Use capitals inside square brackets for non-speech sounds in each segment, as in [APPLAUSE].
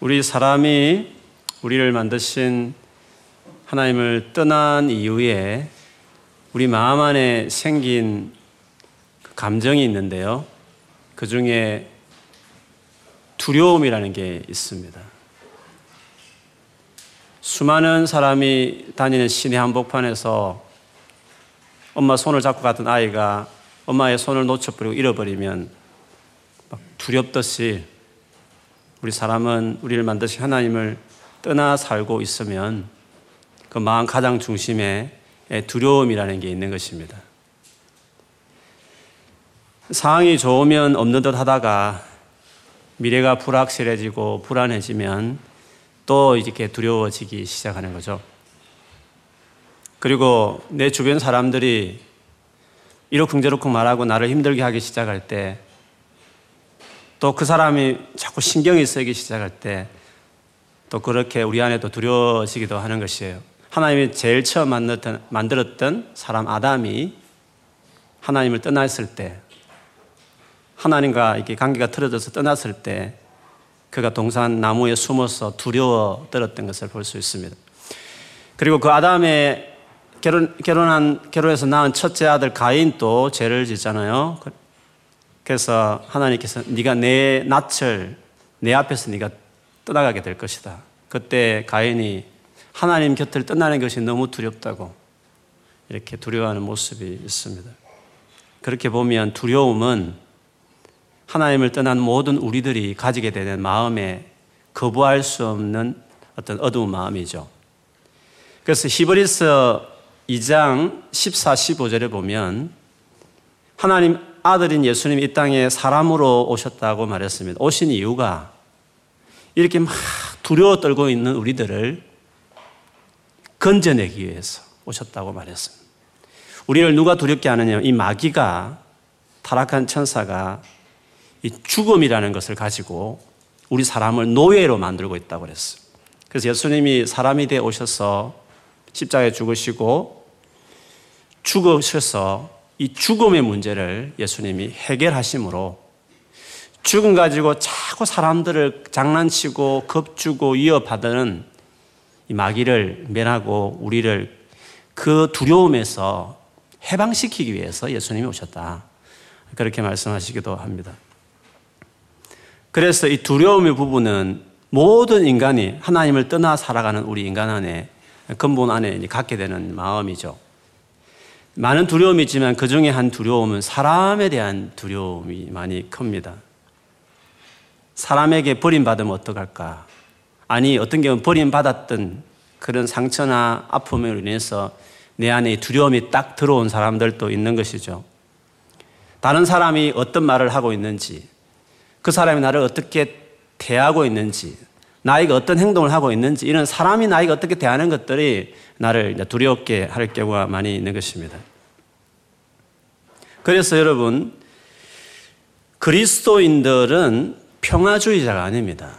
우리 사람이 우리를 만드신 하나님을 떠난 이후에 우리 마음 안에 생긴 그 감정이 있는데요. 그 중에 두려움이라는 게 있습니다. 수많은 사람이 다니는 시내 한복판에서 엄마 손을 잡고 갔던 아이가 엄마의 손을 놓쳐버리고 잃어버리면 막 두렵듯이 우리 사람은 우리를 만드신 하나님을 떠나 살고 있으면 그 마음 가장 중심에 두려움이라는 게 있는 것입니다. 상황이 좋으면 없는 듯 하다가 미래가 불확실해지고 불안해지면 또 이렇게 두려워지기 시작하는 거죠. 그리고 내 주변 사람들이 이러쿵저러쿵 말하고 나를 힘들게 하기 시작할 때 또 그 사람이 자꾸 신경이 쓰이기 시작할 때 또 그렇게 우리 안에도 두려워지기도 하는 것이에요. 하나님이 제일 처음 만들었던, 만들었던 사람 아담이 하나님을 떠났을 때 하나님과 이렇게 관계가 틀어져서 떠났을 때 그가 동산 나무에 숨어서 두려워 떨었던 것을 볼 수 있습니다. 그리고 그 아담의 결혼, 결혼한, 결혼해서 낳은 첫째 아들 가인도 죄를 짓잖아요. 그래서 하나님께서 네가 내 낯을 내 앞에서 네가 떠나가게 될 것이다. 그때 가인이 하나님 곁을 떠나는 것이 너무 두렵다고 이렇게 두려워하는 모습이 있습니다. 그렇게 보면 두려움은 하나님을 떠난 모든 우리들이 가지게 되는 마음에 거부할 수 없는 어떤 어두운 마음이죠. 그래서 히브리서 2장 14, 15절에 보면 하나님 아들인 예수님이 이 땅에 사람으로 오셨다고 말했습니다. 오신 이유가 이렇게 막 두려워 떨고 있는 우리들을 건져내기 위해서 오셨다고 말했습니다. 우리를 누가 두렵게 하느냐? 이 마귀가 타락한 천사가 이 죽음이라는 것을 가지고 우리 사람을 노예로 만들고 있다고 그랬어요. 그래서 예수님이 사람이 되어 오셔서 십자가에 죽으시고 죽으셔서 이 죽음의 문제를 예수님이 해결하심으로 죽음 가지고 자꾸 사람들을 장난치고 겁주고 이어받는 이 마귀를 면하고 우리를 그 두려움에서 해방시키기 위해서 예수님이 오셨다. 그렇게 말씀하시기도 합니다. 그래서 이 두려움의 부분은 모든 인간이 하나님을 떠나 살아가는 우리 인간 안에 근본 안에 갖게 되는 마음이죠. 많은 두려움이 있지만 그 중에 한 두려움은 사람에 대한 두려움이 많이 큽니다. 사람에게 버림받으면 어떡할까? 아니, 어떤 경우는 버림받았던 그런 상처나 아픔으로 인해서 내 안에 두려움이 딱 들어온 사람들도 있는 것이죠. 다른 사람이 어떤 말을 하고 있는지, 그 사람이 나를 어떻게 대하고 있는지, 나에게 어떤 행동을 하고 있는지, 이런 사람이 나에게 어떻게 대하는 것들이 나를 두렵게 할 경우가 많이 있는 것입니다. 그래서 여러분, 그리스도인들은 평화주의자가 아닙니다.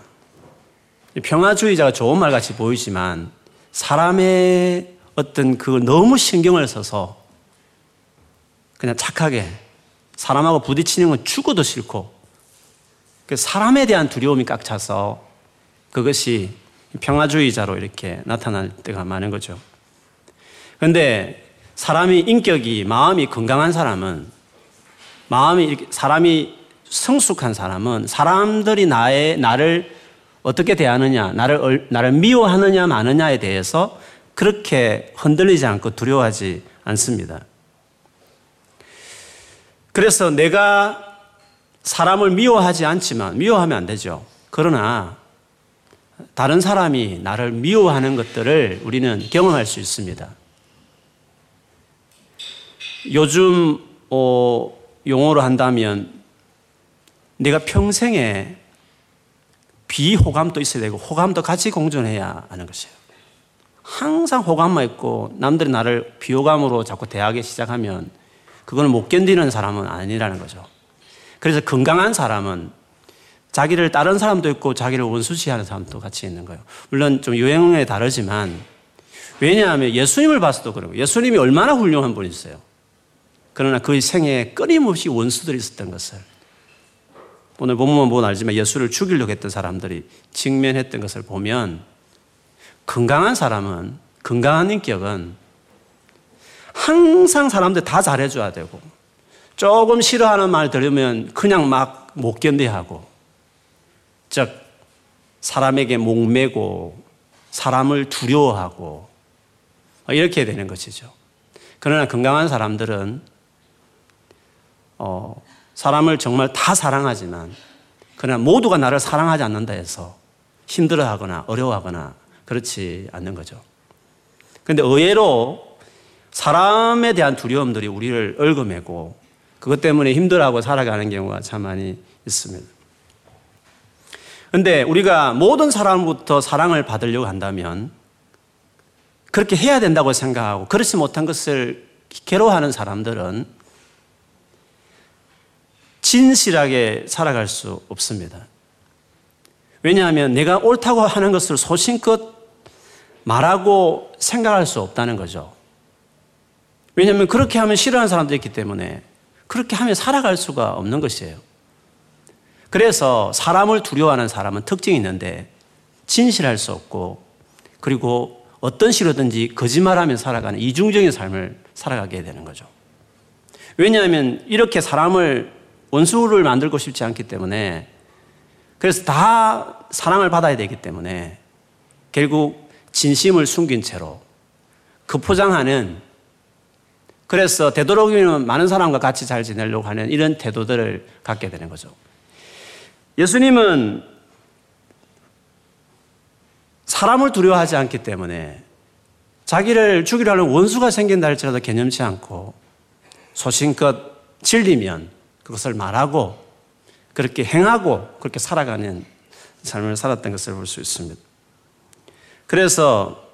평화주의자가 좋은 말 같이 보이지만 사람의 어떤 그 너무 신경을 써서 그냥 착하게 사람하고 부딪히는 건 죽어도 싫고 그 사람에 대한 두려움이 꽉 차서 그것이 평화주의자로 이렇게 나타날 때가 많은 거죠. 그런데 사람이 인격이 마음이 건강한 사람은 마음이 사람이 성숙한 사람은 사람들이 나의 나를 어떻게 대하느냐, 나를 나를 미워하느냐 마느냐에 대해서 그렇게 흔들리지 않고 두려워하지 않습니다. 그래서 내가 사람을 미워하지 않지만 미워하면 안 되죠. 그러나 다른 사람이 나를 미워하는 것들을 우리는 경험할 수 있습니다. 요즘 어, 용어로 한다면 내가 평생에 비호감도 있어야 되고 호감도 같이 공존해야 하는 것이에요. 항상 호감만 있고 남들이 나를 비호감으로 자꾸 대하기 시작하면 그걸 못 견디는 사람은 아니라는 거죠. 그래서 건강한 사람은 자기를 다른 사람도 있고 자기를 원수시하는 사람도 같이 있는 거예요. 물론 좀 유행에 다르지만 왜냐하면 예수님을 봐서도 그러고 예수님이 얼마나 훌륭한 분이세요. 그러나 그의 생에 끊임없이 원수들이 있었던 것을 오늘 본문은 보면 알지만 예수를 죽이려고 했던 사람들이 직면했던 것을 보면 건강한 사람은 건강한 인격은 항상 사람들 다 잘해줘야 되고 조금 싫어하는 말 들으면 그냥 막 못 견뎌하고 즉 사람에게 목매고 사람을 두려워하고 이렇게 되는 것이죠. 그러나 건강한 사람들은 어, 사람을 정말 다 사랑하지만 그러나 모두가 나를 사랑하지 않는다 해서 힘들어하거나 어려워하거나 그렇지 않는 거죠. 그런데 의외로 사람에 대한 두려움들이 우리를 얽어매고 그것 때문에 힘들어하고 살아가는 경우가 참 많이 있습니다. 그런데 우리가 모든 사람부터 사랑을 받으려고 한다면 그렇게 해야 된다고 생각하고 그렇지 못한 것을 괴로워하는 사람들은 진실하게 살아갈 수 없습니다. 왜냐하면 내가 옳다고 하는 것을 소신껏 말하고 생각할 수 없다는 거죠. 왜냐하면 그렇게 하면 싫어하는 사람도 있기 때문에 그렇게 하면 살아갈 수가 없는 것이에요. 그래서 사람을 두려워하는 사람은 특징이 있는데 진실할 수 없고 그리고 어떤 식으로든지 거짓말하며 살아가는 이중적인 삶을 살아가게 되는 거죠. 왜냐하면 이렇게 사람을 원수를 만들고 싶지 않기 때문에 그래서 다 사랑을 받아야 되기 때문에 결국 진심을 숨긴 채로 그 포장하는 그래서 되도록이면 많은 사람과 같이 잘 지내려고 하는 이런 태도들을 갖게 되는 거죠. 예수님은 사람을 두려워하지 않기 때문에 자기를 죽이려 하는 원수가 생긴다 할지라도 개념치 않고 소신껏 진리면 그것을 말하고 그렇게 행하고 그렇게 살아가는 삶을 살았던 것을 볼 수 있습니다. 그래서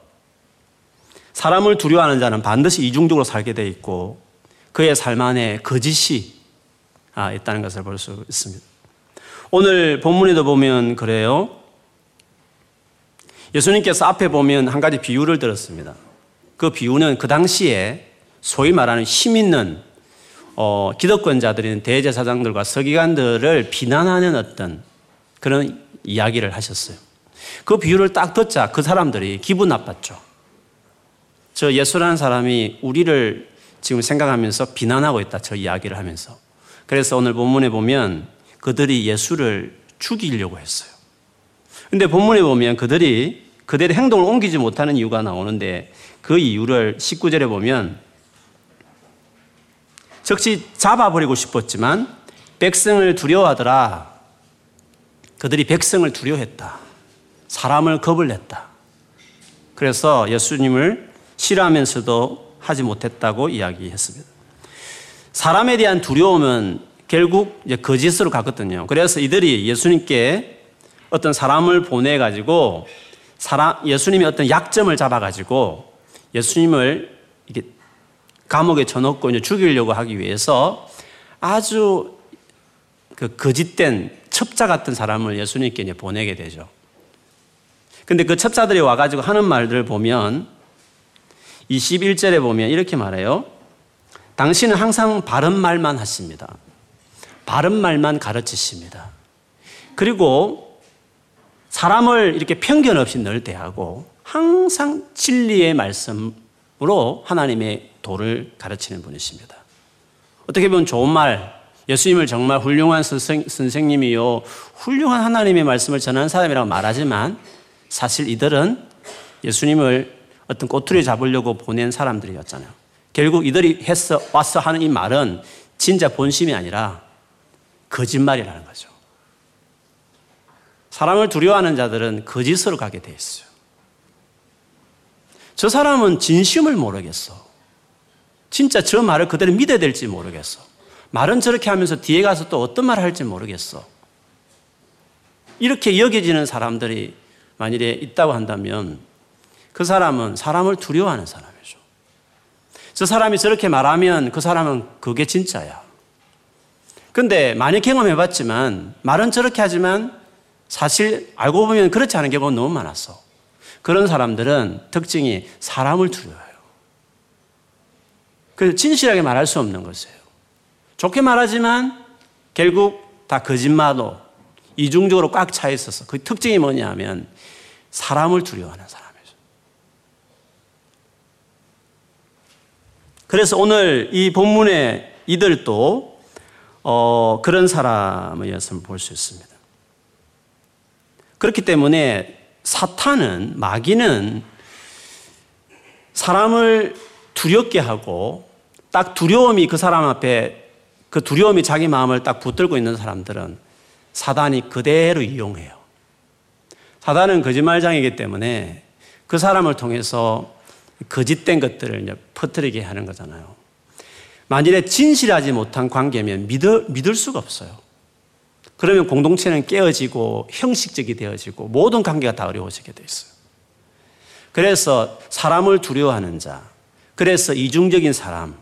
사람을 두려워하는 자는 반드시 이중적으로 살게 돼 있고 그의 삶 안에 거짓이 아, 있다는 것을 볼 수 있습니다. 오늘 본문에도 보면 그래요. 예수님께서 앞에 보면 한 가지 비유를 들었습니다. 그 비유는 그 당시에 소위 말하는 힘 있는 어, 기득권자들인 대제사장들과 서기관들을 비난하는 어떤 그런 이야기를 하셨어요. 그 비유를 딱 듣자 그 사람들이 기분 나빴죠. 저 예수라는 사람이 우리를 지금 생각하면서 비난하고 있다. 저 이야기를 하면서. 그래서 오늘 본문에 보면 그들이 예수를 죽이려고 했어요. 근데 본문에 보면 그들이 그들의 행동을 옮기지 못하는 이유가 나오는데 그 이유를 19절에 보면 즉시 잡아버리고 싶었지만 백성을 두려워하더라. 그들이 백성을 두려워했다. 사람을 겁을 냈다. 그래서 예수님을 싫어하면서도 하지 못했다고 이야기했습니다. 사람에 대한 두려움은 결국 이제 거짓으로 갔거든요. 그래서 이들이 예수님께 어떤 사람을 보내가지고 사람, 예수님이 어떤 약점을 잡아가지고 예수님을 이렇게 감옥에 쳐놓고 이제 죽이려고 하기 위해서 아주 그 거짓된 첩자 같은 사람을 예수님께 이제 보내게 되죠. 근데 그 첩자들이 와가지고 하는 말들을 보면 21절에 보면 이렇게 말해요. 당신은 항상 바른 말만 하십니다. 바른 말만 가르치십니다. 그리고 사람을 이렇게 편견 없이 늘 대하고 항상 진리의 말씀으로 하나님의 도를 가르치는 분이십니다. 어떻게 보면 좋은 말, 예수님을 정말 훌륭한 선생, 선생님이요, 훌륭한 하나님의 말씀을 전하는 사람이라고 말하지만 사실 이들은 예수님을 어떤 꼬투리 잡으려고 보낸 사람들이었잖아요. 결국 이들이 했어, 와서 하는 이 말은 진짜 본심이 아니라 거짓말이라는 거죠. 사람을 두려워하는 자들은 거짓으로 가게 돼 있어요. 저 사람은 진심을 모르겠어. 진짜 저 말을 그대로 믿어야 될지 모르겠어. 말은 저렇게 하면서 뒤에 가서 또 어떤 말을 할지 모르겠어. 이렇게 여겨지는 사람들이 만일에 있다고 한다면 그 사람은 사람을 두려워하는 사람이죠. 저 사람이 저렇게 말하면 그 사람은 그게 진짜야. 근데 많이 경험해 봤지만 말은 저렇게 하지만 사실 알고 보면 그렇지 않은 경우가 너무 많았어. 그런 사람들은 특징이 사람을 두려워요. 그래서 진실하게 말할 수 없는 것이에요. 좋게 말하지만 결국 다 거짓말로 이중적으로 꽉 차 있어서 그 특징이 뭐냐면 사람을 두려워하는 사람이죠. 그래서 오늘 이 본문에 이들도 어, 그런 사람이었음을 볼 수 있습니다. 그렇기 때문에 사탄은 마귀는 사람을 두렵게 하고 딱 두려움이 그 사람 앞에 그 두려움이 자기 마음을 딱 붙들고 있는 사람들은 사단이 그대로 이용해요. 사단은 거짓말장이기 때문에 그 사람을 통해서 거짓된 것들을 퍼뜨리게 하는 거잖아요. 만일에 진실하지 못한 관계면 믿을, 믿을 수가 없어요. 그러면 공동체는 깨어지고 형식적이 되어지고 모든 관계가 다 어려워지게 돼 있어요. 그래서 사람을 두려워하는 자, 그래서 이중적인 사람,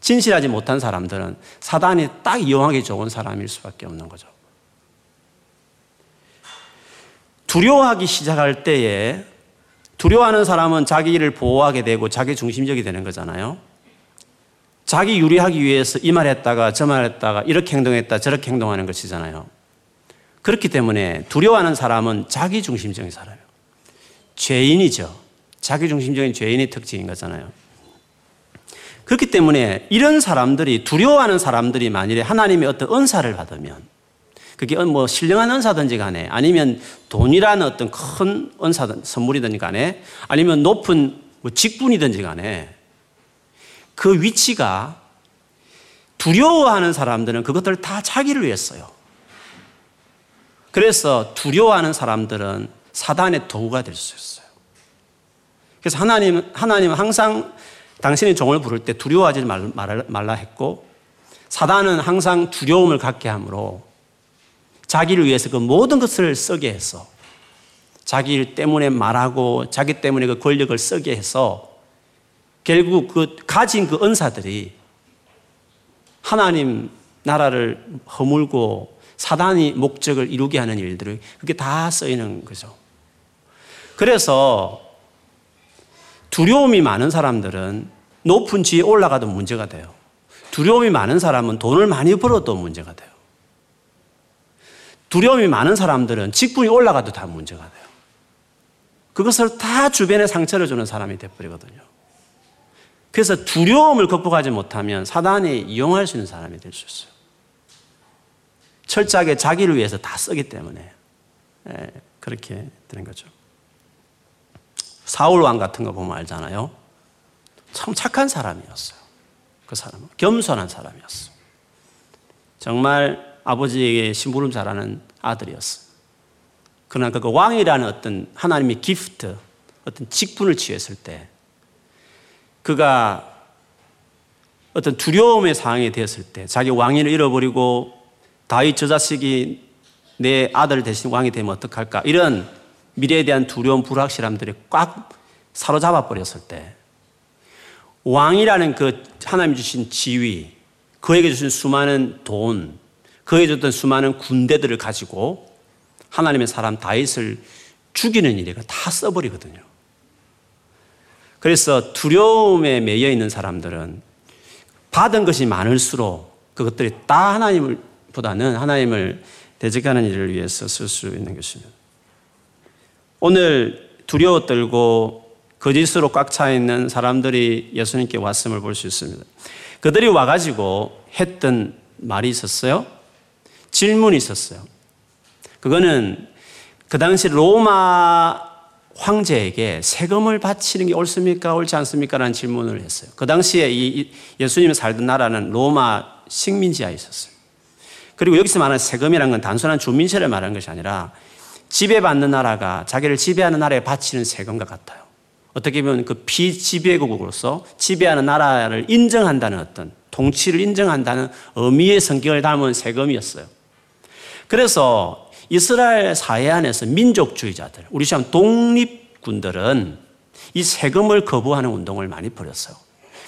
진실하지 못한 사람들은 사단이 딱 이용하기 좋은 사람일 수밖에 없는 거죠. 두려워하기 시작할 때에 두려워하는 사람은 자기를 보호하게 되고 자기 중심적이 되는 거잖아요. 자기 유리하기 위해서 이 말 했다가 저 말 했다가 이렇게 행동했다 저렇게 행동하는 것이잖아요. 그렇기 때문에 두려워하는 사람은 자기 중심적인 사람이에요. 죄인이죠. 자기 중심적인 죄인의 특징인 거잖아요. 그렇기 때문에 이런 사람들이 두려워하는 사람들이 만일에 하나님의 어떤 은사를 받으면 그게 뭐 신령한 은사든지 간에 아니면 돈이라는 어떤 큰 은사든 선물이든지 간에 아니면 높은 뭐 직분이든지 간에 그 위치가 두려워하는 사람들은 그것들을 다 자기를 위해 써요. 그래서 두려워하는 사람들은 사단의 도구가 될 수 있어요. 그래서 하나님, 하나님은 항상 당신의 종을 부를 때 두려워하지 말라 했고 사단은 항상 두려움을 갖게 하므로 자기를 위해서 그 모든 것을 쓰게 해서 자기 때문에 말하고 자기 때문에 그 권력을 쓰게 해서 결국 그 가진 그 은사들이 하나님 나라를 허물고 사단이 목적을 이루게 하는 일들을 그게 다 쓰이는 거죠. 그래서 두려움이 많은 사람들은 높은 지에 올라가도 문제가 돼요. 두려움이 많은 사람은 돈을 많이 벌어도 문제가 돼요. 두려움이 많은 사람들은 직분이 올라가도 다 문제가 돼요. 그것을 다 주변에 상처를 주는 사람이 돼버리거든요. 그래서 두려움을 극복하지 못하면 사단이 이용할 수 있는 사람이 될 수 있어요. 철저하게 자기를 위해서 다 쓰기 때문에 예, 그렇게 되는 거죠. 사울 왕 같은 거 보면 알잖아요. 참 착한 사람이었어요. 그 사람은 겸손한 사람이었어. 정말 아버지에게 심부름 잘하는 아들이었어. 그러나 그 왕이라는 어떤 하나님의 기프트, 어떤 직분을 취했을 때 그가 어떤 두려움의 상황이 되었을 때 자기 왕위를 잃어버리고 다윗 저 자식이 내 아들 대신 왕이 되면 어떡할까 이런 미래에 대한 두려움 불확실함들이 꽉 사로잡아 버렸을 때 왕이라는 그 하나님 주신 지위 그에게 주신 수많은 돈 그에게 줬던 수많은 군대들을 가지고 하나님의 사람 다윗을 죽이는 일에 다 써버리거든요. 그래서 두려움에 매여 있는 사람들은 받은 것이 많을수록 그것들이 다 하나님보다는 하나님을 대적하는 일을 위해서 쓸 수 있는 것입니다. 오늘 두려워 떨고 거짓으로 꽉 차 있는 사람들이 예수님께 왔음을 볼 수 있습니다. 그들이 와가지고 했던 말이 있었어요. 질문이 있었어요. 그거는 그 당시 로마 황제에게 세금을 바치는 게 옳습니까? 옳지 않습니까? 라는 질문을 했어요. 그 당시에 이 예수님이 살던 나라는 로마 식민지하에 있었어요. 그리고 여기서 말하는 세금이라는 건 단순한 주민세를 말하는 것이 아니라 지배받는 나라가 자기를 지배하는 나라에 바치는 세금과 같아요. 어떻게 보면 그 비지배국으로서 지배하는 나라를 인정한다는 어떤 통치를 인정한다는 의미의 성격을 담은 세금이었어요. 그래서 이스라엘 사회 안에서 민족주의자들, 우리 시험 독립군들은 이 세금을 거부하는 운동을 많이 벌였어요.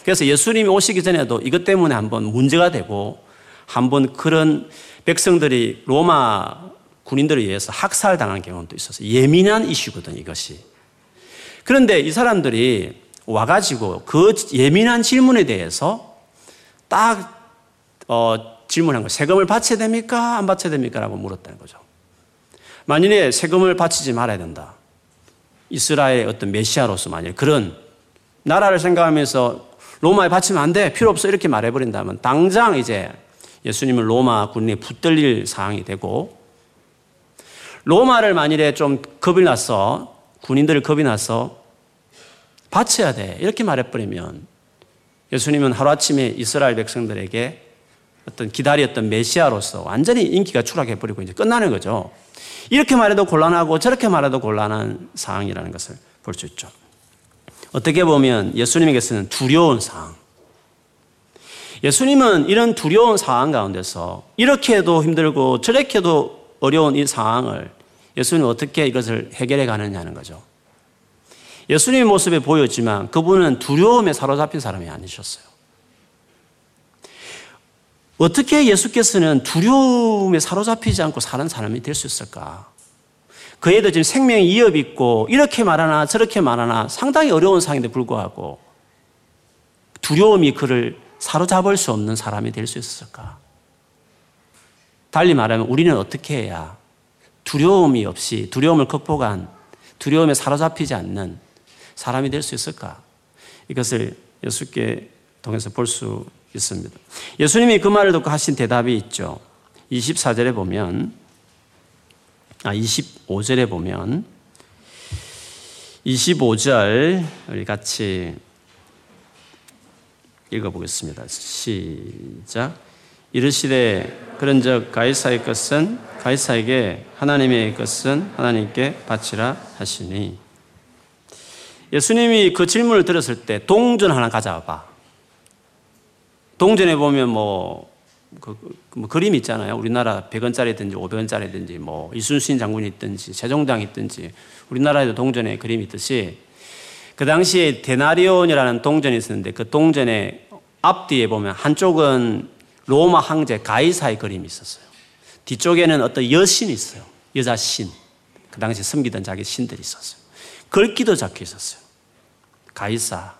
그래서 예수님이 오시기 전에도 이것 때문에 한번 문제가 되고 한번 그런 백성들이 로마 군인들에 의해서 학살당한 경험도 있었어요. 예민한 이슈거든, 이것이. 그런데 이 사람들이 와가지고 그 예민한 질문에 대해서 딱, 어, 질문한 거예요. 세금을 바쳐야 됩니까? 안 바쳐야 됩니까? 라고 물었다는 거죠. 만일에 세금을 바치지 말아야 된다. 이스라엘의 어떤 메시아로서 만일 그런 나라를 생각하면서 로마에 바치면 안 돼. 필요 없어. 이렇게 말해버린다면 당장 이제 예수님은 로마 군에 붙들릴 상황이 되고 로마를 만일에 좀 겁이 나서 군인들을 겁이 나서 바쳐야 돼. 이렇게 말해버리면 예수님은 하루아침에 이스라엘 백성들에게 어떤 기다렸던 메시아로서 완전히 인기가 추락해버리고 이제 끝나는 거죠. 이렇게 말해도 곤란하고 저렇게 말해도 곤란한 상황이라는 것을 볼 수 있죠. 어떻게 보면 예수님에게서는 두려운 상황. 예수님은 이런 두려운 상황 가운데서 이렇게 해도 힘들고 저렇게 해도 어려운 이 상황을 예수님은 어떻게 이것을 해결해 가느냐는 거죠. 예수님의 모습에 보였지만 그분은 두려움에 사로잡힌 사람이 아니셨어요. 어떻게 예수께서는 두려움에 사로잡히지 않고 사는 사람이 될 수 있을까? 그에도 지금 생명이 이업 있고 이렇게 말하나 저렇게 말하나 상당히 어려운 상황인데 불구하고 두려움이 그를 사로잡을 수 없는 사람이 될 수 있을까? 달리 말하면 우리는 어떻게 해야 두려움이 없이 두려움을 극복한 두려움에 사로잡히지 않는 사람이 될 수 있을까? 이것을 예수께 통해서 볼 수 있습니다. 예수님이 그 말을 듣고 하신 대답이 있죠. 24절에 보면, 아, 25절에 보면, 25절, 우리 같이 읽어보겠습니다. 시작. 이르시되 그런 즉 가이사의 것은 가이사에게 하나님의 것은 하나님께 바치라 하시니 예수님이 그 질문을 들었을 때 동전 하나 가져와 봐. 동전에 보면 뭐, 그, 뭐 그림 있잖아요. 우리나라 100원짜리든지 500원짜리든지 뭐 이순신 장군이 있든지 세종당이 있든지 우리나라에도 동전에 그림이 있듯이 그 당시에 데나리온이라는 동전이 있었는데 그 동전의 앞뒤에 보면 한쪽은 로마 황제 가이사의 그림이 있었어요. 뒤쪽에는 어떤 여신이 있어요. 여자 신. 그 당시 섬기던 자기 신들이 있었어요. 글귀도 적혀 있었어요. 가이사,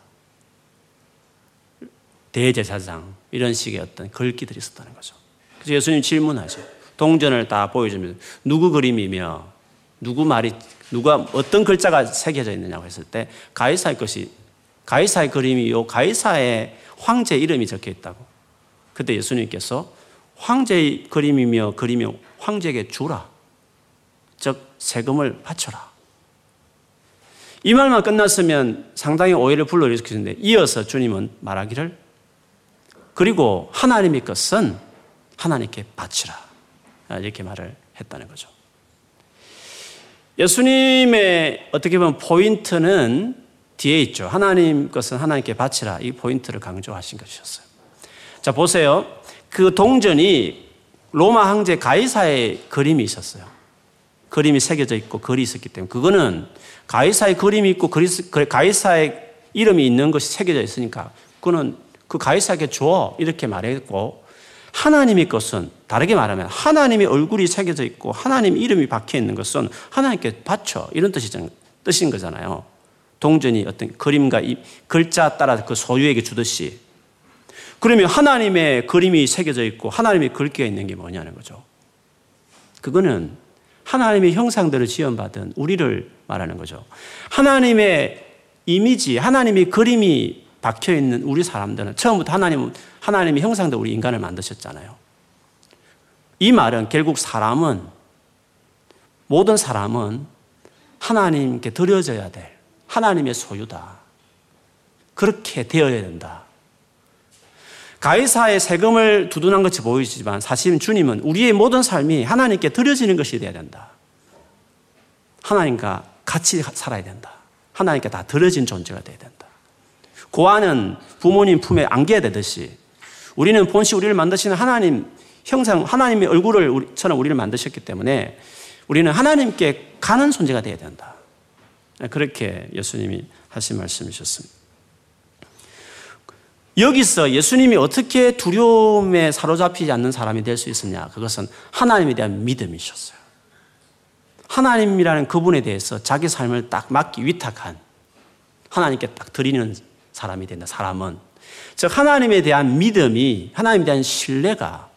대제사장, 이런 식의 어떤 글귀들이 있었다는 거죠. 그래서 예수님 질문하죠. 동전을 다 보여주면서 누구 그림이며 누구 말이 누가 어떤 글자가 새겨져 있느냐고 했을 때 가이사의 것이 가이사의 그림이요 가이사의 황제 이름이 적혀 있다고. 그때 예수님께서 황제의 그림이며 그림이 황제에게 주라. 즉 세금을 바쳐라. 이 말만 끝났으면 상당히 오해를 불러일으키는데 이어서 주님은 말하기를 그리고 하나님의 것은 하나님께 바치라. 이렇게 말을 했다는 거죠. 예수님의 어떻게 보면 포인트는 뒤에 있죠. 하나님 것은 하나님께 바치라. 이 포인트를 강조하신 것이었어요. 자, 보세요. 그 동전이 로마 황제 가이사의 그림이 있었어요. 그림이 새겨져 있고 글이 있었기 때문에 그거는 가이사의 그림이 있고 가이사의 이름이 있는 것이 새겨져 있으니까 그거는 그 가이사에게 줘 이렇게 말했고 하나님의 것은 다르게 말하면 하나님의 얼굴이 새겨져 있고 하나님 이름이 박혀 있는 것은 하나님께 바쳐 이런 뜻이 뜻인 거잖아요. 동전이 어떤 그림과 이 글자 따라 그 소유에게 주듯이 그러면 하나님의 그림이 새겨져 있고 하나님의 글귀가 있는 게 뭐냐는 거죠. 그거는 하나님의 형상들을 지원받은 우리를 말하는 거죠. 하나님의 이미지, 하나님의 그림이 박혀 있는 우리 사람들은 처음부터 하나님은 하나님의 형상대로 우리 인간을 만드셨잖아요. 이 말은 결국 사람은 모든 사람은 하나님께 드려져야 될 하나님의 소유다. 그렇게 되어야 된다. 가이사의 세금을 두둔한 것이 보이지만 사실은 주님은 우리의 모든 삶이 하나님께 드려지는 것이 되어야 된다. 하나님과 같이 살아야 된다. 하나님께 다 드려진 존재가 되어야 된다. 고아는 부모님 품에 안겨야 되듯이 우리는 본시 우리를 만드시는 하나님 형상, 하나님의 얼굴을 처럼 우리를 만드셨기 때문에 우리는 하나님께 가는 존재가 되어야 된다. 그렇게 예수님이 하신 말씀이셨습니다. 여기서 예수님이 어떻게 두려움에 사로잡히지 않는 사람이 될 수 있었냐? 그것은 하나님에 대한 믿음이셨어요. 하나님이라는 그분에 대해서 자기 삶을 딱 맡기 위탁한 하나님께 딱 드리는 사람이 된다. 사람은 즉 하나님에 대한 믿음이 하나님에 대한 신뢰가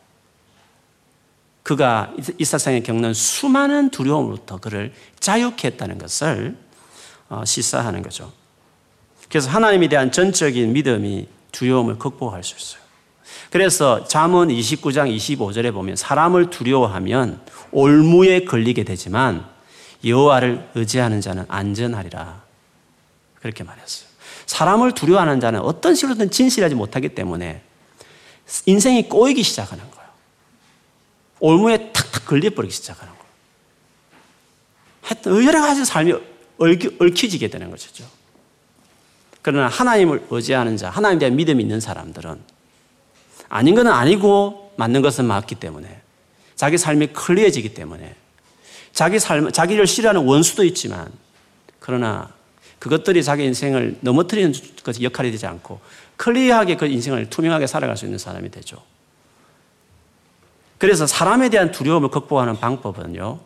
그가 이 세상에 겪는 수많은 두려움으로부터 그를 자유케 했다는 것을 어, 시사하는 거죠. 그래서 하나님에 대한 전적인 믿음이 두려움을 극복할 수 있어요. 그래서 잠언 29장 25절에 보면 사람을 두려워하면 올무에 걸리게 되지만 여호와를 의지하는 자는 안전하리라. 그렇게 말했어요. 사람을 두려워하는 자는 어떤 식으로든 진실하지 못하기 때문에 인생이 꼬이기 시작하는 거예요. 올무에 탁탁 걸려버리기 시작하는 거예요. 여러 가지 삶이 얽히, 지게 되는 것이죠. 그러나 하나님을 의지하는 자, 하나님에 대한 믿음이 있는 사람들은 아닌 것은 아니고 맞는 것은 맞기 때문에 자기 삶이 클리어지기 때문에 자기 삶, 자기를 싫어하는 원수도 있지만 그러나 그것들이 자기 인생을 넘어뜨리는 것이 역할이 되지 않고 클리어하게 그 인생을 투명하게 살아갈 수 있는 사람이 되죠. 그래서 사람에 대한 두려움을 극복하는 방법은요.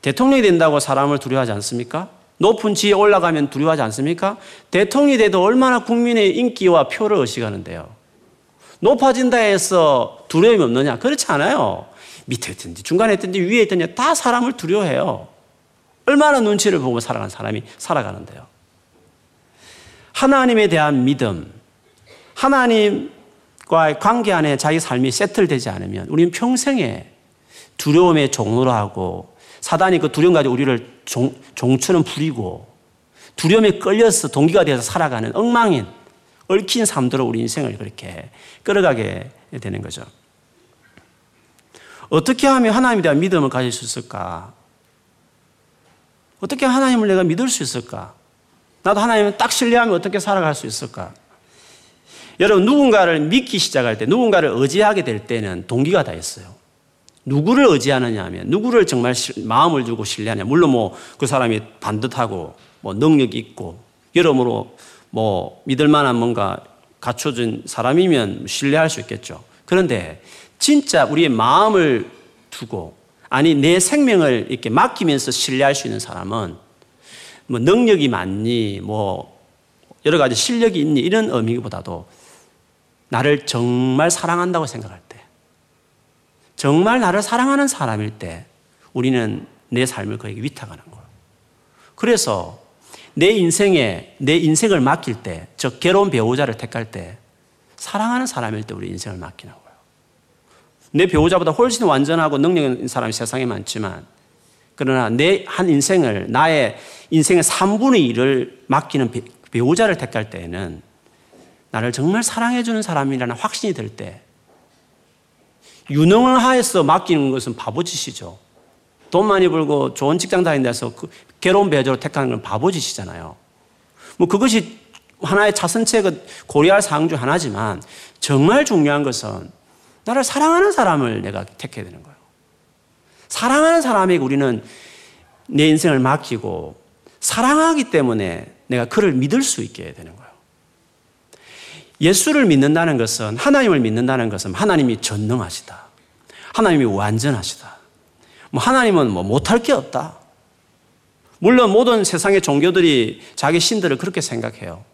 대통령이 된다고 사람을 두려워하지 않습니까? 높은 지에 올라가면 두려워하지 않습니까? 대통령이 돼도 얼마나 국민의 인기와 표를 의식하는데요. 높아진다 해서 두려움이 없느냐? 그렇지 않아요. 밑에 있든지 중간에 있든지 위에 있든지 다 사람을 두려워해요. 얼마나 눈치를 보고 살아가는 사람이 살아가는데요. 하나님에 대한 믿음, 하나님과의 관계 안에 자기 삶이 세틀되지 않으면 우리는 평생에 두려움의 종로로 하고 사단이 그 두려움 가지고 우리를 종, 종처럼 부리고 두려움에 끌려서 동기가 되어서 살아가는 엉망인, 얽힌 삶대로 우리 인생을 그렇게 끌어가게 되는 거죠. 어떻게 하면 하나님에 대한 믿음을 가질 수 있을까? 어떻게 하나님을 내가 믿을 수 있을까? 나도 하나님을 딱 신뢰하면 어떻게 살아갈 수 있을까? 여러분, 누군가를 믿기 시작할 때, 누군가를 의지하게 될 때는 동기가 다 있어요. 누구를 의지하느냐 하면, 누구를 정말 마음을 주고 신뢰하냐. 물론 뭐 그 사람이 반듯하고, 뭐 능력이 있고, 여러모로 뭐 믿을 만한 뭔가 갖춰진 사람이면 신뢰할 수 있겠죠. 그런데 진짜 우리의 마음을 두고 아니 내 생명을 이렇게 맡기면서 신뢰할 수 있는 사람은 뭐 능력이 많니 뭐 여러 가지 실력이 있니 이런 의미보다도 나를 정말 사랑한다고 생각할 때 정말 나를 사랑하는 사람일 때 우리는 내 삶을 그에게 위탁하는 거예요. 그래서 내 인생에 내 인생을 맡길 때, 즉 괴로운 배우자를 택할 때 사랑하는 사람일 때 우리 인생을 맡기는 거예요. 내 배우자보다 훨씬 완전하고 능력 있는 사람이 세상에 많지만 그러나 내 한 인생을 나의 인생의 3분의 1을 맡기는 배우자를 택할 때에는 나를 정말 사랑해주는 사람이라는 확신이 들 때 유능을 하에서 맡기는 것은 바보짓이죠. 돈 많이 벌고 좋은 직장 다니는 데서 그 괴로운 배우자로 택하는 건 바보짓이잖아요. 뭐 그것이 하나의 차선책은 고려할 사항 중 하나지만 정말 중요한 것은 나를 사랑하는 사람을 내가 택해야 되는 거예요. 사랑하는 사람에게 우리는 내 인생을 맡기고 사랑하기 때문에 내가 그를 믿을 수 있게 되는 거예요. 예수를 믿는다는 것은 하나님을 믿는다는 것은 하나님이 전능하시다. 하나님이 완전하시다. 뭐 하나님은 뭐 못할 게 없다. 물론 모든 세상의 종교들이 자기 신들을 그렇게 생각해요.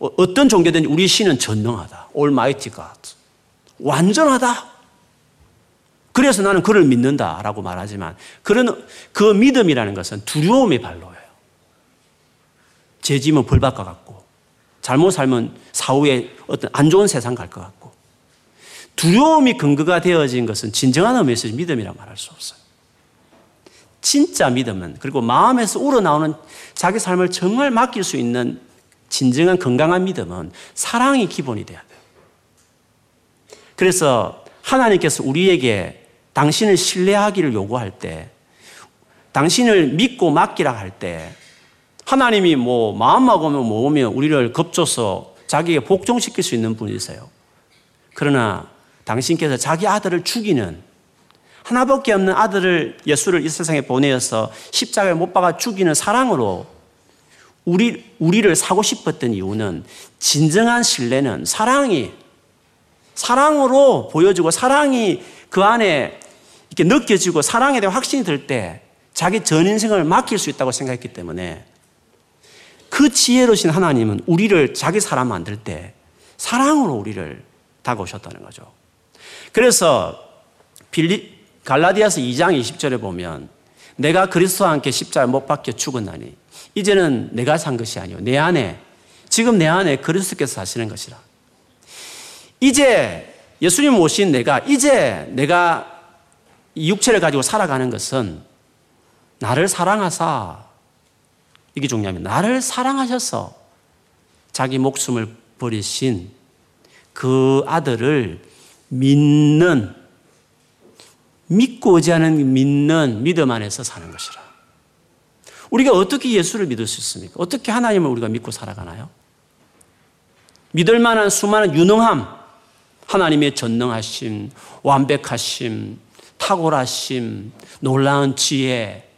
어, 어떤 종교든 우리 신은 전능하다. Almighty God. 완전하다. 그래서 나는 그를 믿는다 라고 말하지만 그런 그 믿음이라는 것은 두려움의 발로예요. 죄지면 벌 받을 것 같고 잘못 살면 사후에 어떤 안 좋은 세상 갈 것 같고 두려움이 근거가 되어진 것은 진정한 의미에서 믿음이라 말할 수 없어요. 진짜 믿음은 그리고 마음에서 우러나오는 자기 삶을 정말 맡길 수 있는 진정한 건강한 믿음은 사랑이 기본이 돼야 돼요. 그래서 하나님께서 우리에게 당신을 신뢰하기를 요구할 때, 당신을 믿고 맡기라 할 때, 하나님이 뭐 마음만 오면 모으면 우리를 겁줘서 자기에게 복종시킬 수 있는 분이세요. 그러나 당신께서 자기 아들을 죽이는 하나밖에 없는 아들을 예수를 이 세상에 보내어서 십자가에 못 박아 죽이는 사랑으로 우리, 우리를 사고 싶었던 이유는 진정한 신뢰는 사랑이, 사랑으로 보여주고 사랑이 그 안에 이렇게 느껴지고 사랑에 대한 확신이 들 때 자기 전 인생을 맡길 수 있다고 생각했기 때문에 그 지혜로신 하나님은 우리를 자기 사람 만들 때 사랑으로 우리를 다가오셨다는 거죠. 그래서 빌리 갈라디아서 2장 20절에 보면 내가 그리스도와 함께 십자가에 못 박혀 죽었나니 이제는 내가 산 것이 아니요 내 안에 지금 내 안에 그리스도께서 사시는 것이라. 이제 예수님 오신 내가 이제 내가 육체를 가지고 살아가는 것은 나를 사랑하사 이게 중요합니다. 나를 사랑하셔서 자기 목숨을 버리신 그 아들을 믿는 믿고 의지하는 믿는 믿음 안에서 사는 것이라. 우리가 어떻게 예수를 믿을 수 있습니까? 어떻게 하나님을 우리가 믿고 살아가나요? 믿을 만한 수많은 유능함, 하나님의 전능하심, 완벽하심, 탁월하심, 놀라운 지혜,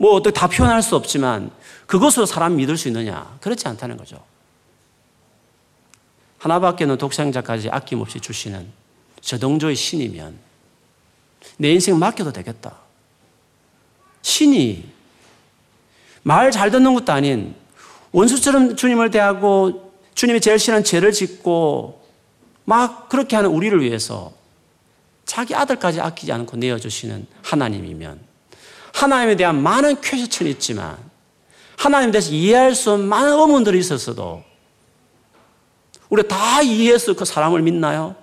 뭐 어떻게 다 표현할 수 없지만 그것으로 사람 믿을 수 있느냐? 그렇지 않다는 거죠. 하나밖에는 독생자까지 아낌없이 주시는 저동조의 신이면 내 인생 맡겨도 되겠다. 신이 말 잘 듣는 것도 아닌 원수처럼 주님을 대하고 주님이 제일 싫어하는 죄를 짓고 막 그렇게 하는 우리를 위해서 자기 아들까지 아끼지 않고 내어주시는 하나님이면 하나님에 대한 많은 퀘스천이 있지만 하나님에 대해서 이해할 수 없는 많은 의문들이 있었어도 우리가 다 이해해서 그 사람을 믿나요?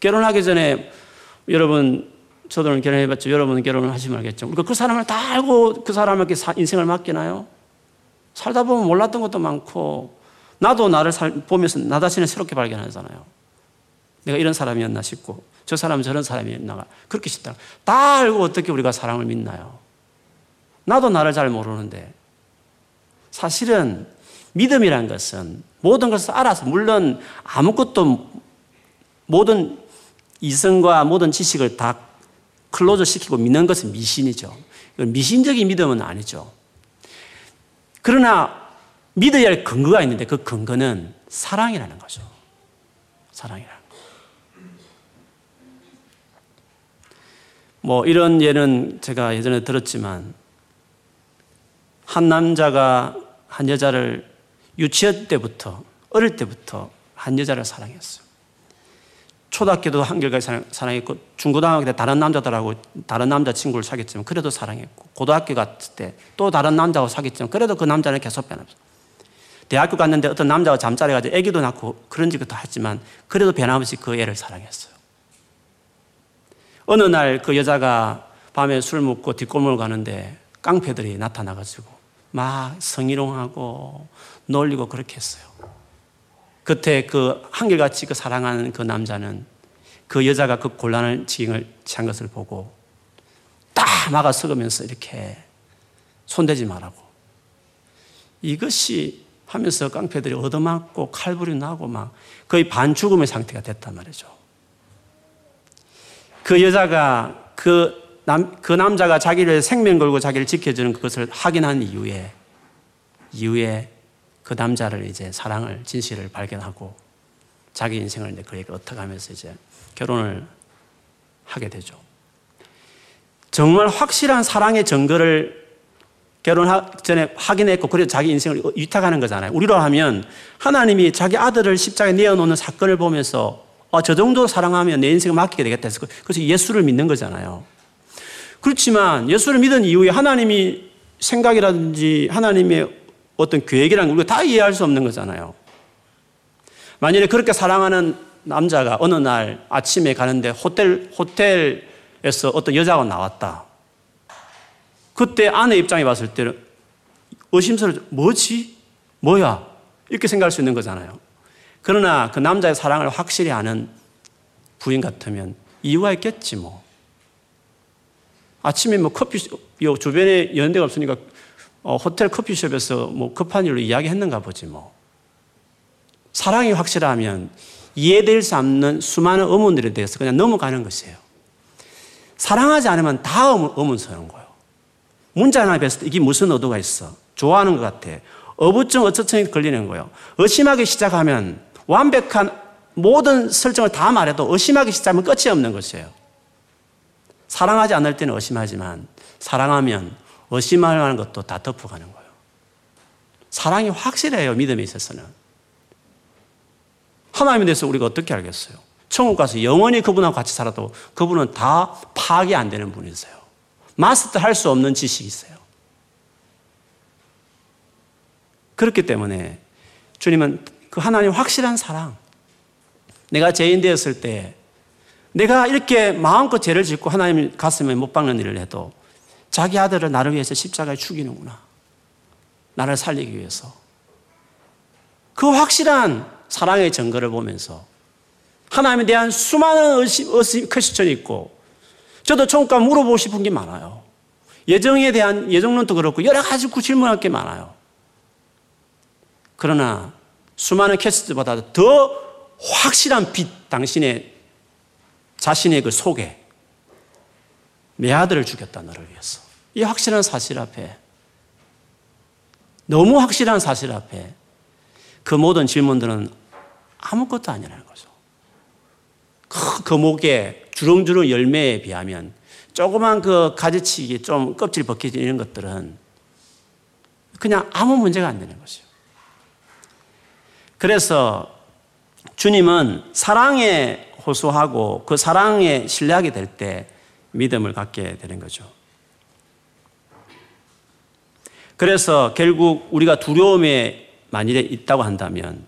결혼하기 전에 여러분 저도 결혼해봤죠. 여러분은 결혼을 하시면 알겠죠. 우리가 그 사람을 다 알고 그 사람에게 인생을 맡기나요? 살다 보면 몰랐던 것도 많고 나도 나를 살, 보면서 나 자신을 새롭게 발견하잖아요. 내가 이런 사람이었나 싶고 저 사람은 저런 사람이었나 그렇게 싶다. 다 알고 어떻게 우리가 사람을 믿나요? 나도 나를 잘 모르는데 사실은 믿음이란 것은 모든 것을 알아서 물론 아무것도 모든 이성과 모든 지식을 다 클로즈 시키고 믿는 것은 미신이죠. 미신적인 믿음은 아니죠. 그러나 믿어야 할 근거가 있는데 그 근거는 사랑이라는 거죠. 사랑이라는 거. 뭐 이런 예는 제가 예전에 들었지만 한 남자가 한 여자를 유치원 때부터 어릴 때부터 한 여자를 사랑했어요. 초등학교도 한결까지 사랑했고 중고등학교 때 다른 남자들하고 다른 남자 친구를 사귀었지만 그래도 사랑했고 고등학교 갔을 때 또 다른 남자하고 사귀었지만 그래도 그 남자는 계속 변함없어 대학교 갔는데 어떤 남자가 잠자리 가지고 애기도 낳고 그런 짓도 했지만 그래도 변함없이 그 애를 사랑했어요. 어느 날 그 여자가 밤에 술 먹고 뒷골목을 가는데 깡패들이 나타나가지고 막 성희롱하고 놀리고 그렇게 했어요. 그때 그 한결같이 그 사랑하는 그 남자는 그 여자가 그 곤란한 지경을 취한 것을 보고 딱 막아 서으면서 이렇게 손대지 말라고. 이것이 하면서 깡패들이 얻어맞고 칼불이 나고 막 거의 반죽음의 상태가 됐단 말이죠. 그 여자가 그 남, 그 남자가 자기를 생명 걸고 자기를 지켜주는 그것을 확인한 이후에, 이후에 그 남자를 이제 사랑을, 진실을 발견하고 자기 인생을 이제 그에게 어떡하면서 이제 결혼을 하게 되죠. 정말 확실한 사랑의 증거를 결혼 전에 확인했고 그래서 자기 인생을 위탁하는 거잖아요. 우리로 하면 하나님이 자기 아들을 십자가에 내어놓는 사건을 보면서 어, 저 정도 사랑하면 내 인생을 맡기게 되겠다 해서 그래서 예수를 믿는 거잖아요. 그렇지만 예수를 믿은 이후에 하나님이 생각이라든지 하나님의 어떤 계획이라는 걸 우리가 다 이해할 수 없는 거잖아요. 만약에 그렇게 사랑하는 남자가 어느 날 아침에 가는데 호텔, 호텔에서 어떤 여자가 나왔다. 그때 아내 입장에 봤을 때는 의심스러워, 뭐지? 뭐야? 이렇게 생각할 수 있는 거잖아요. 그러나 그 남자의 사랑을 확실히 아는 부인 같으면 이유가 있겠지 뭐. 아침에 뭐 커피, 주변에 연대가 없으니까 어, 호텔 커피숍에서 뭐 급한 일로 이야기했는가 보지 뭐. 사랑이 확실하면 이해될 수 없는 수많은 의문들에 대해서 그냥 넘어가는 것이에요. 사랑하지 않으면 다 의문스러운 거예요. 문자 하나 뵀을 때 이게 무슨 의도가 있어? 좋아하는 것 같아. 어부증 어처청이 걸리는 거예요. 의심하기 시작하면 완벽한 모든 설정을 다 말해도 의심하기 시작하면 끝이 없는 것이에요. 사랑하지 않을 때는 의심하지만 사랑하면 의심할 만한 것도 다 덮어가는 거예요. 사랑이 확실해요, 믿음에 있어서는. 하나님에 대해서 우리가 어떻게 알겠어요? 천국 가서 영원히 그분하고 같이 살아도 그분은 다 파악이 안 되는 분이세요. 마스터 할 수 없는 지식이 있어요. 그렇기 때문에 주님은 그 하나님 확실한 사랑. 내가 죄인 되었을 때 내가 이렇게 마음껏 죄를 짓고 하나님 가슴에 못 박는 일을 해도 자기 아들을 나를 위해서 십자가에 죽이는구나. 나를 살리기 위해서. 그 확실한 사랑의 증거를 보면서 하나님에 대한 수많은 의심, 의심, 퀘스천이 있고 저도 가 물어보고 싶은 게 많아요. 예정에 대한 예정론도 그렇고 여러 가지 질문할 게 많아요. 그러나 수많은 캐스트보다 더 확실한 빛, 당신의 자신의 그 속에 내 아들을 죽였다, 너를 위해서. 이 확실한 사실 앞에, 너무 확실한 사실 앞에 그 모든 질문들은 아무것도 아니라는 거죠. 그 거목의 주렁주렁 열매에 비하면 조그만 그 가지치기 좀 껍질 벗겨지는 것들은 그냥 아무 문제가 안 되는 거죠. 그래서 주님은 사랑에 호소하고 그 사랑에 신뢰하게 될 때 믿음을 갖게 되는 거죠. 그래서 결국 우리가 두려움에 만일에 있다고 한다면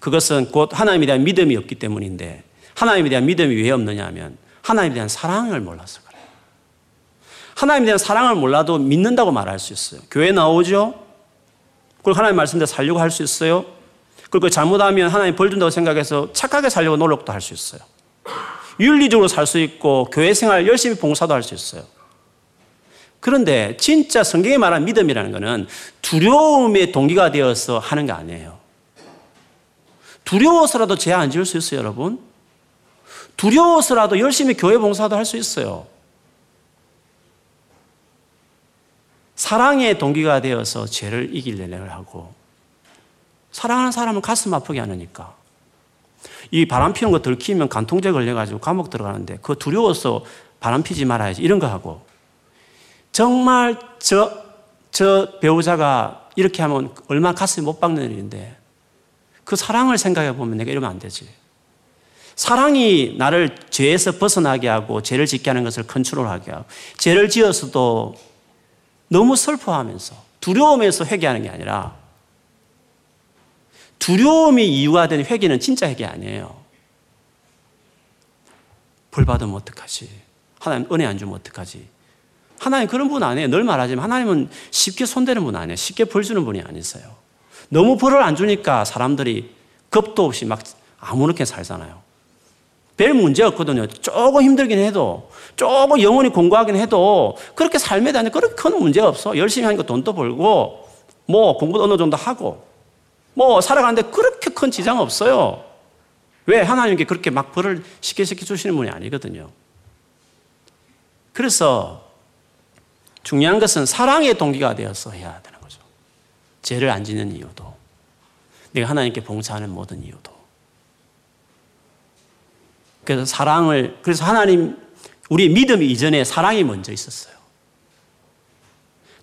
그것은 곧 하나님에 대한 믿음이 없기 때문인데 하나님에 대한 믿음이 왜 없느냐 하면 하나님에 대한 사랑을 몰라서 그래요. 하나님에 대한 사랑을 몰라도 믿는다고 말할 수 있어요. 교회 나오죠? 그걸 하나님 말씀대로 살려고 할 수 있어요? 그리고 잘못하면 하나님 벌 준다고 생각해서 착하게 살려고 노력도 할 수 있어요. 윤리적으로 살 수 있고 교회 생활 열심히 봉사도 할 수 있어요. 그런데 진짜 성경이 말한 믿음이라는 것은 두려움의 동기가 되어서 하는 게 아니에요. 두려워서라도 죄 안 지을 수 있어요, 여러분. 두려워서라도 열심히 교회 봉사도 할 수 있어요. 사랑의 동기가 되어서 죄를 이길 내력을 하고 사랑하는 사람은 가슴 아프게 하니까. 이 바람 피는 거 들키면 간통죄 걸려가지고 감옥 들어가는데 그 두려워서 바람 피지 말아야지 이런 거 하고 정말 저, 저 배우자가 이렇게 하면 얼마나 가슴이 못 박는 일인데 그 사랑을 생각해 보면 내가 이러면 안 되지. 사랑이 나를 죄에서 벗어나게 하고 죄를 짓게 하는 것을 컨트롤하게 하고 죄를 지어서도 너무 슬퍼하면서 두려움에서 회개하는 게 아니라 두려움이 이유가 되는 회개는 진짜 회개 아니에요. 벌 받으면 어떡하지? 하나님 은혜 안 주면 어떡하지? 하나님 그런 분 아니에요. 늘 말하지만 하나님은 쉽게 손대는 분 아니에요. 쉽게 벌 주는 분이 아니세요. 너무 벌을 안 주니까 사람들이 겁도 없이 막 아무렇게 살잖아요. 별 문제 없거든요. 조금 힘들긴 해도, 조금 영원히 공부하긴 해도, 그렇게 삶에 대한 그렇게 큰 문제 없어. 열심히 하니까 돈도 벌고, 뭐 공부도 어느 정도 하고, 뭐 살아가는데 그렇게 큰 지장 없어요. 왜? 하나님께 그렇게 막 벌을 쉽게 쉽게 주시는 분이 아니거든요. 그래서 중요한 것은 사랑의 동기가 되어서 해야 되는 거죠. 죄를 안 짓는 이유도, 내가 하나님께 봉사하는 모든 이유도. 그래서 사랑을, 그래서 하나님, 우리 믿음 이전에 사랑이 먼저 있었어요.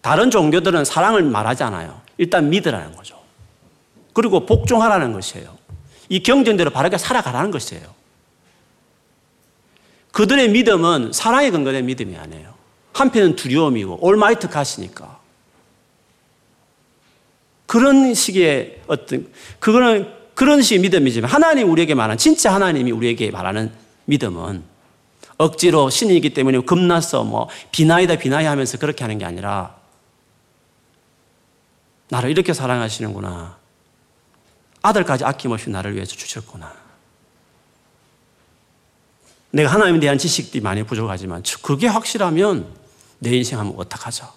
다른 종교들은 사랑을 말하지 않아요. 일단 믿으라는 거죠. 그리고 복종하라는 것이에요. 이 경전대로 바르게 살아가라는 것이에요. 그들의 믿음은 사랑에 근거된 믿음이 아니에요. 한편은 두려움이고 올마이트 가시니까. 그런 식의 어떤 그거는 그런 식의 믿음이지만 하나님 우리에게 말하는 진짜 하나님이 우리에게 말하는 믿음은 억지로 신이기 때문에 겁나서 뭐 비나이다 비나이 하면서 그렇게 하는 게 아니라 나를 이렇게 사랑하시는구나. 아들까지 아낌없이 나를 위해서 주셨구나. 내가 하나님에 대한 지식이 많이 부족하지만 그게 확실하면 내 인생 하면 어떡하죠?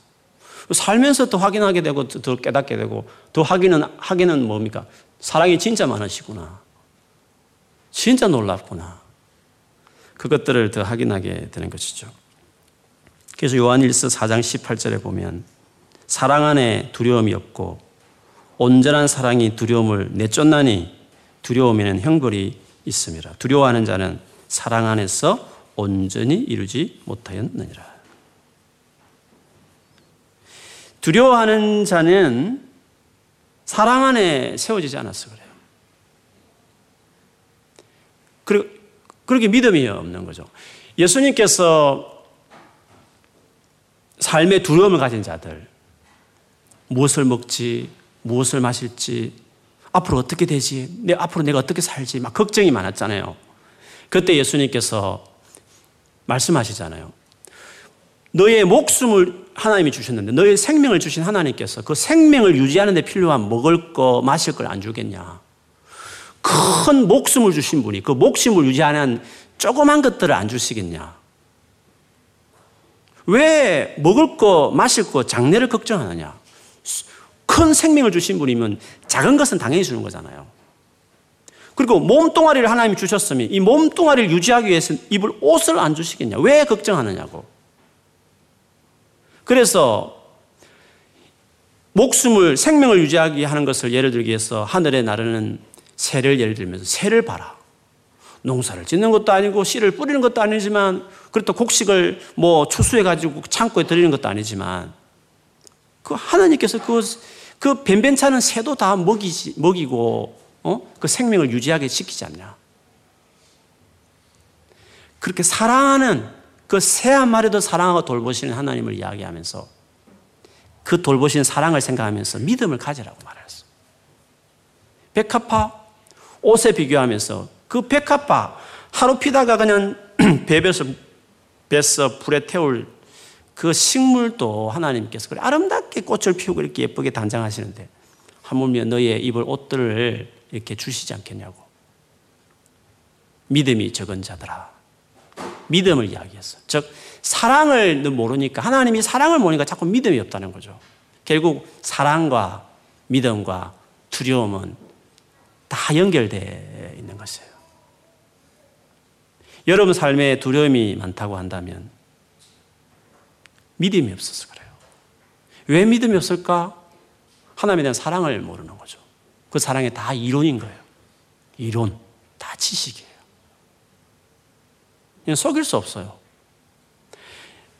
살면서 더 확인하게 되고 더 깨닫게 되고 더 확인은 하기는 뭡니까? 사랑이 진짜 많으시구나. 진짜 놀랍구나. 그것들을 더 확인하게 되는 것이죠. 그래서 요한일서 4장 18절에 보면 사랑 안에 두려움이 없고 온전한 사랑이 두려움을 내쫓나니 두려움에는 형벌이 있습니다. 두려워하는 자는 사랑 안에서 온전히 이루지 못하였느니라. 두려워하는 자는 사랑 안에 세워지지 않았어 그래요. 그리고 그렇게 믿음이 없는 거죠. 예수님께서 삶의 두려움을 가진 자들, 무엇을 먹지, 무엇을 마실지, 앞으로 어떻게 되지, 내 앞으로 내가 어떻게 살지, 막 걱정이 많았잖아요. 그때 예수님께서 말씀하시잖아요. 너의 목숨을 하나님이 주셨는데 너의 생명을 주신 하나님께서 그 생명을 유지하는 데 필요한 먹을 거, 마실 걸 안 주겠냐. 큰 목숨을 주신 분이 그 목숨을 유지하는 조그만 것들을 안 주시겠냐. 왜 먹을 거, 마실 거, 장래를 걱정하느냐. 큰 생명을 주신 분이면 작은 것은 당연히 주는 거잖아요. 그리고 몸뚱아리를 하나님이 주셨으면 이 몸뚱아리를 유지하기 위해서는 입을 옷을 안 주시겠냐. 왜 걱정하느냐고. 그래서 목숨을 생명을 유지하게 하는 것을 예를 들기 위해서 하늘에 나르는 새를 예를 들면서 새를 봐라. 농사를 짓는 것도 아니고 씨를 뿌리는 것도 아니지만 그렇다 곡식을 뭐 추수해 가지고 창고에 들이는 것도 아니지만 그 하나님께서 그, 그 변변찮은 새도 다 먹이지, 먹이고 어? 그 생명을 유지하게 시키지 않냐. 그렇게 사랑하는 그 새 한 마리도 사랑하고 돌보시는 하나님을 이야기하면서 그 돌보시는 사랑을 생각하면서 믿음을 가지라고 말했어. 백합화 옷에 비교하면서 그 백합화 하루 피다가 그냥 [CLEARS THROAT] 배에서 뱃서 불에 태울 그 식물도 하나님께서 그래 아름답게 꽃을 피우고 이렇게 예쁘게 단장하시는데 하물며 너의 입을 옷들을 이렇게 주시지 않겠냐고. 믿음이 적은 자들아. 믿음을 이야기했어. 즉, 사랑을 모르니까, 하나님이 사랑을 모르니까 자꾸 믿음이 없다는 거죠. 결국 사랑과 믿음과 두려움은 다 연결되어 있는 것이에요. 여러분 삶에 두려움이 많다고 한다면 믿음이 없어서 그래요. 왜 믿음이 없을까? 하나님에 대한 사랑을 모르는 거죠. 그 사랑이 다 이론인 거예요. 이론, 다 지식이에요. 속일 수 없어요.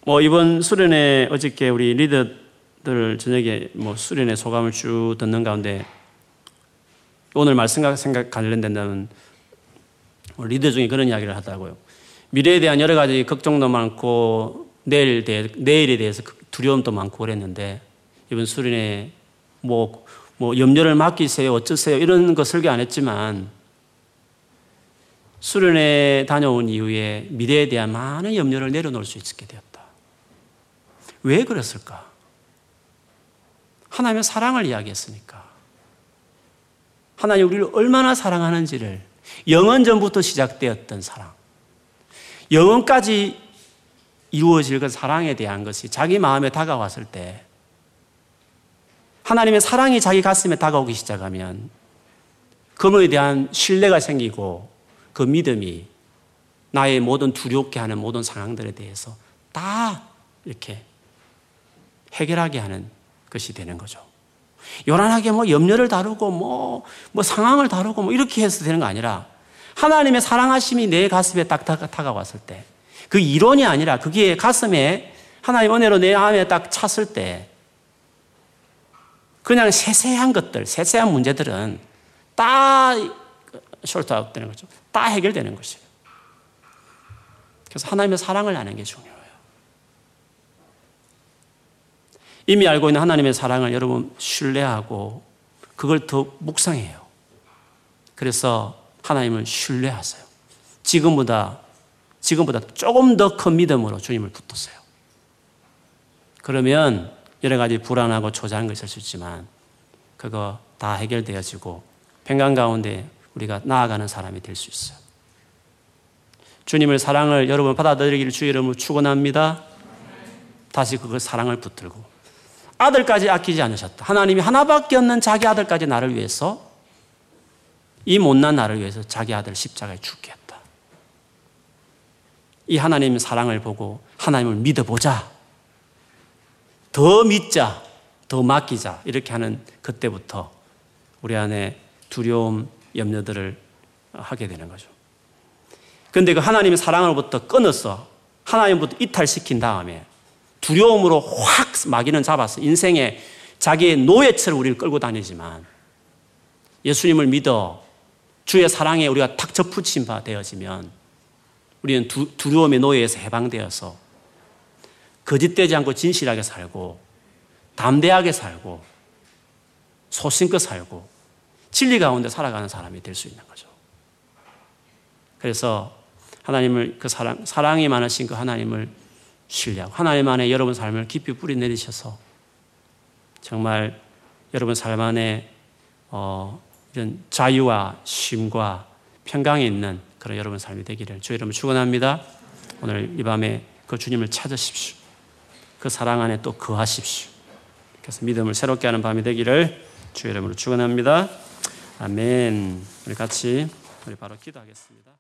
뭐 이번 수련회 어저께 우리 리더들 저녁에 뭐 수련회 소감을 쭉 듣는 가운데 오늘 말씀과 생각 관련된다면 뭐 리더 중에 그런 이야기를 하더라고요. 미래에 대한 여러 가지 걱정도 많고 내일 대, 내일에 대해서 그 두려움도 많고 그랬는데 이번 수련회 뭐, 뭐 염려를 맡기세요 어쩌세요 이런 거 설교 안 했지만 수련회 다녀온 이후에 미래에 대한 많은 염려를 내려놓을 수 있게 되었다. 왜 그랬을까? 하나님의 사랑을 이야기했으니까. 하나님 우리를 얼마나 사랑하는지를 영원 전부터 시작되었던 사랑. 영원까지 이루어질 그 사랑에 대한 것이 자기 마음에 다가왔을 때 하나님의 사랑이 자기 가슴에 다가오기 시작하면 그분에 대한 신뢰가 생기고 그 믿음이 나의 모든 두렵게 하는 모든 상황들에 대해서 다 이렇게 해결하게 하는 것이 되는 거죠. 요란하게 뭐 염려를 다루고 뭐, 뭐 상황을 다루고 뭐 이렇게 해서 되는 거 아니라 하나님의 사랑하심이 내 가슴에 딱 다가왔을 때 그 이론이 아니라 그게 가슴에 하나님 은혜로 내 마음에 딱 찼을 때 그냥 세세한 것들, 세세한 문제들은 다 숄트아웃 되는 거죠. 다 해결되는 것이에요. 그래서 하나님의 사랑을 아는 게 중요해요. 이미 알고 있는 하나님의 사랑을 여러분 신뢰하고 그걸 더 묵상해요. 그래서 하나님을 신뢰하세요. 지금보다 지금보다 조금 더 큰 믿음으로 주님을 붙드세요. 그러면 여러 가지 불안하고 초조한 거 있을 수 있지만 그거 다 해결되어지고 평강 가운데 우리가 나아가는 사람이 될 수 있어요. 주님을 사랑을 여러분 받아들이기를 주의 이름으로 축원합니다. 다시 그 사랑을 붙들고 아들까지 아끼지 않으셨다. 하나님이 하나밖에 없는 자기 아들까지 나를 위해서 이 못난 나를 위해서 자기 아들 십자가에 죽게 했다. 이 하나님의 사랑을 보고 하나님을 믿어보자. 더 믿자. 더 맡기자. 이렇게 하는 그때부터 우리 안에 두려움, 염려들을 하게 되는 거죠. 근데 그 하나님의 사랑으로부터 끊어서 하나님부터 이탈시킨 다음에 두려움으로 확 마귀는 잡아서 인생에 자기의 노예처럼 우리를 끌고 다니지만 예수님을 믿어 주의 사랑에 우리가 탁 접붙임 바 되어지면 우리는 두, 두려움의 노예에서 해방되어서 거짓되지 않고 진실하게 살고 담대하게 살고 소신껏 살고 진리 가운데 살아가는 사람이 될 수 있는 거죠. 그래서 하나님을 그 사랑, 사랑이 많으신 그 하나님을 신뢰하고 하나님 안에 여러분 삶을 깊이 뿌리 내리셔서 정말 여러분 삶 안에 어, 이런 자유와 쉼과 평강이 있는 그런 여러분 삶이 되기를 주 여러분 축원합니다. 오늘 이 밤에 그 주님을 찾으십시오. 그 사랑 안에 또 거하십시오. 그래서 믿음을 새롭게 하는 밤이 되기를 주 이름으로 축원합니다. 아멘. 우리 같이 우리 바로 기도하겠습니다.